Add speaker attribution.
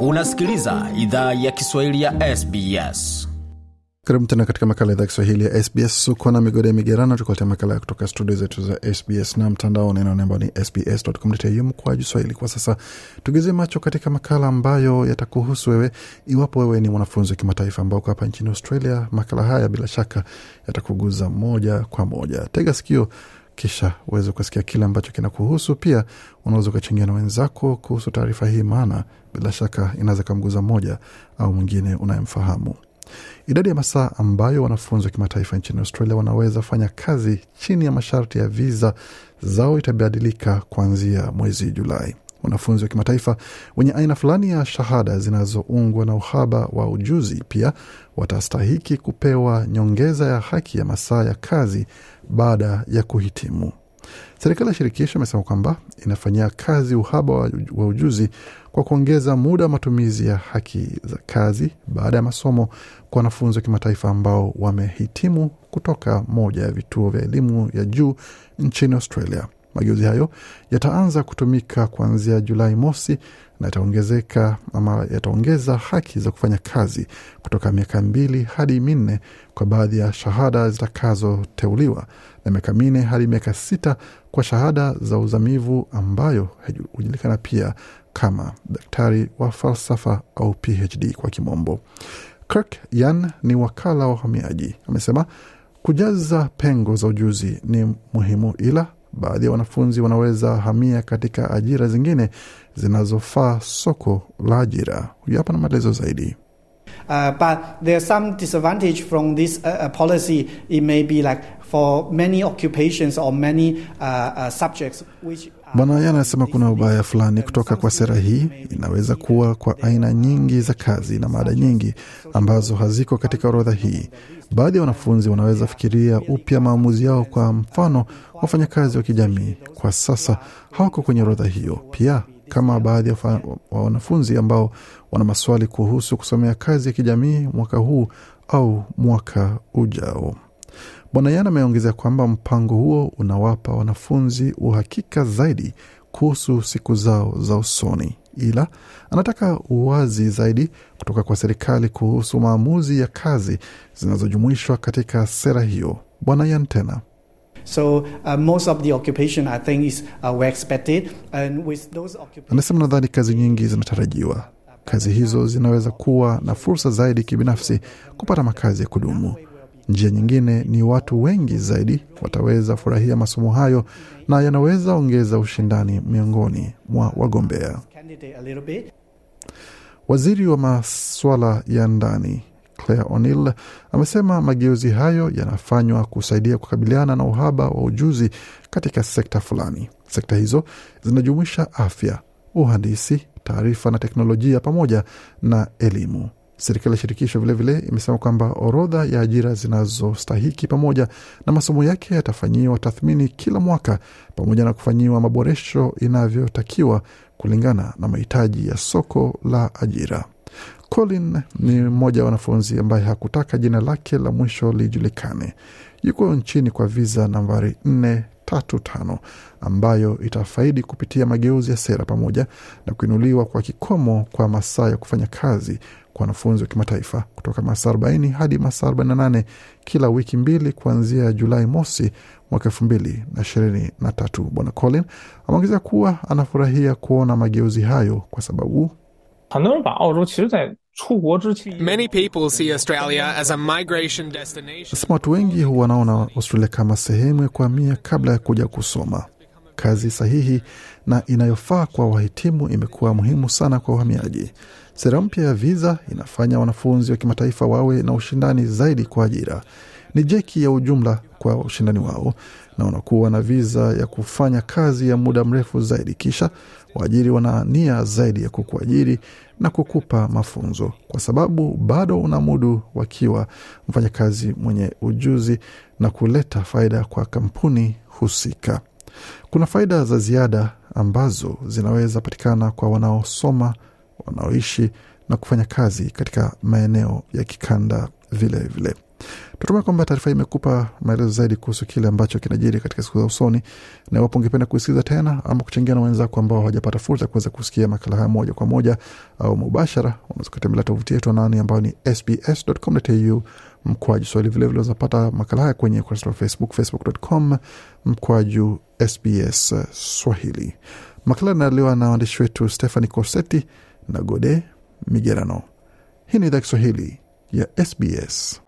Speaker 1: Unasikiliza idhaa ya Kiswahili ya SBS.
Speaker 2: Karibu tena katika makala idhaa Kiswahili ya SBS. Uko na migode ya migerano, tukuletea makala kutoka studio zetu za SBS na mtandao namba ni sbs.com.au kwa swahili. Kwa sasa tugezie macho katika makala ambayo yatakuhusu wewe, iwapo wewe ni mwanafunzi wa kimataifa ambao uko hapa nchini Australia. Makala haya bila shaka yatakuguza moja kwa moja. Tega sikio kisha uweze ukasikia kile ambacho kinakuhusu. Pia unaweza ukachangia na wenzako kuhusu taarifa hii, maana bila shaka inaweza kamguza mmoja au mwingine unayemfahamu. Idadi ya masaa ambayo wanafunzi wa kimataifa nchini Australia wanaweza fanya kazi chini ya masharti ya viza zao itabadilika kuanzia mwezi Julai. Wanafunzi wa kimataifa wenye aina fulani ya shahada zinazoungwa na uhaba wa ujuzi pia watastahiki kupewa nyongeza ya haki ya masaa ya kazi baada ya kuhitimu. Serikali ya shirikisho imesema kwamba inafanyia kazi uhaba wa ujuzi kwa kuongeza muda wa matumizi ya haki za kazi baada ya masomo kwa wanafunzi wa kimataifa ambao wamehitimu kutoka moja ya vituo vya elimu ya juu nchini Australia. Mageuzi hayo yataanza kutumika kuanzia Julai mosi na yataongezeka ama yataongeza haki za kufanya kazi kutoka miaka mbili hadi minne kwa baadhi ya shahada zitakazoteuliwa na miaka minne hadi miaka sita kwa shahada za uzamivu ambayo hujulikana pia kama daktari wa falsafa au PhD kwa kimombo. Kirk Yan ni wakala wa uhamiaji, amesema kujaza pengo za ujuzi ni muhimu, ila baadhi ya wanafunzi wanaweza hamia katika ajira zingine zinazofaa soko la ajira. Huyu hapa na maelezo zaidi.
Speaker 3: Uh, but there's some disadvantage from this uh, uh, policy. It may be like for many occupations or many uh, uh, subjects which
Speaker 2: Bwana Yan anasema kuna ubaya fulani kutoka kwa sera hii. Inaweza kuwa kwa aina nyingi za kazi na mada nyingi ambazo haziko katika orodha hii. Baadhi ya wanafunzi wanaweza fikiria upya maamuzi yao. Kwa mfano, wafanyakazi wa kijamii kwa sasa hawako kwenye orodha hiyo. Pia kama baadhi ya wanafunzi ambao wana maswali kuhusu kusomea kazi ya kijamii mwaka huu au mwaka ujao. Bwana Yana ameongezea kwamba mpango huo unawapa wanafunzi uhakika zaidi kuhusu siku zao za usoni, ila anataka uwazi zaidi kutoka kwa serikali kuhusu maamuzi ya kazi zinazojumuishwa katika sera hiyo. Bwana Yan tena
Speaker 3: So uh, most of the occupation I think is uh, were expected and with those occupations
Speaker 2: anasema, nadhani kazi nyingi zinatarajiwa. Kazi hizo zinaweza kuwa na fursa zaidi kibinafsi kupata makazi ya kudumu. Njia nyingine ni watu wengi zaidi wataweza furahia masomo hayo na yanaweza ongeza ushindani miongoni mwa wagombea. Waziri wa maswala ya ndani Claire O'Neill amesema mageuzi hayo yanafanywa kusaidia kukabiliana na uhaba wa ujuzi katika sekta fulani. Sekta hizo zinajumuisha afya, uhandisi, taarifa na teknolojia pamoja na elimu. Serikali ya shirikisho vilevile imesema kwamba orodha ya ajira zinazostahiki pamoja na masomo yake yatafanyiwa tathmini kila mwaka pamoja na kufanyiwa maboresho inavyotakiwa kulingana na mahitaji ya soko la ajira. Colin ni mmoja wa wanafunzi ambaye hakutaka jina lake la mwisho lijulikane. Yuko nchini kwa viza nambari 435 ambayo itafaidi kupitia mageuzi ya sera pamoja na kuinuliwa kwa kikomo kwa masaa ya kufanya kazi kwa wanafunzi wa kimataifa kutoka masaa 40 hadi masaa 48 kila wiki mbili kuanzia Julai mosi mwaka elfu mbili na ishirini na tatu. Bwana Colin ameongeza kuwa anafurahia kuona mageuzi hayo kwa sababu Nasema watu wengi wanaona Australia kama sehemu ya kuhamia kabla ya kuja kusoma. Kazi sahihi na inayofaa kwa wahitimu imekuwa muhimu sana kwa uhamiaji. Sera mpya ya viza inafanya wanafunzi wa kimataifa wawe na ushindani zaidi kwa ajira. Ni jeki ya ujumla kwa ushindani wao, na wanakuwa na viza ya kufanya kazi ya muda mrefu zaidi. Kisha waajiri wana nia zaidi ya kukuajiri na kukupa mafunzo, kwa sababu bado una mudu wakiwa mfanyakazi mwenye ujuzi na kuleta faida kwa kampuni husika. Kuna faida za ziada ambazo zinaweza patikana kwa wanaosoma, wanaoishi na kufanya kazi katika maeneo ya kikanda vile vile. Tutumai kwamba taarifa hii imekupa maelezo zaidi kuhusu kile ambacho kinajiri katika siku za usoni, na iwapo ungependa kuisikiza tena ama kuchangia na wenzako ambao hawajapata fursa ya kuweza kusikia makala haya moja kwa moja au mubashara, unaweza kutembelea tovuti yetu anani ambayo ni sbs.com.au mkwaju swahili. Vilevile unazapata makala haya kwenye ukurasa wa Facebook, facebook.com mkwaju SBS Swahili. Makala inaandaliwa na waandishi wetu Stephani Cosetti na Gode Migerano. Hii ni idhaa Kiswahili ya SBS.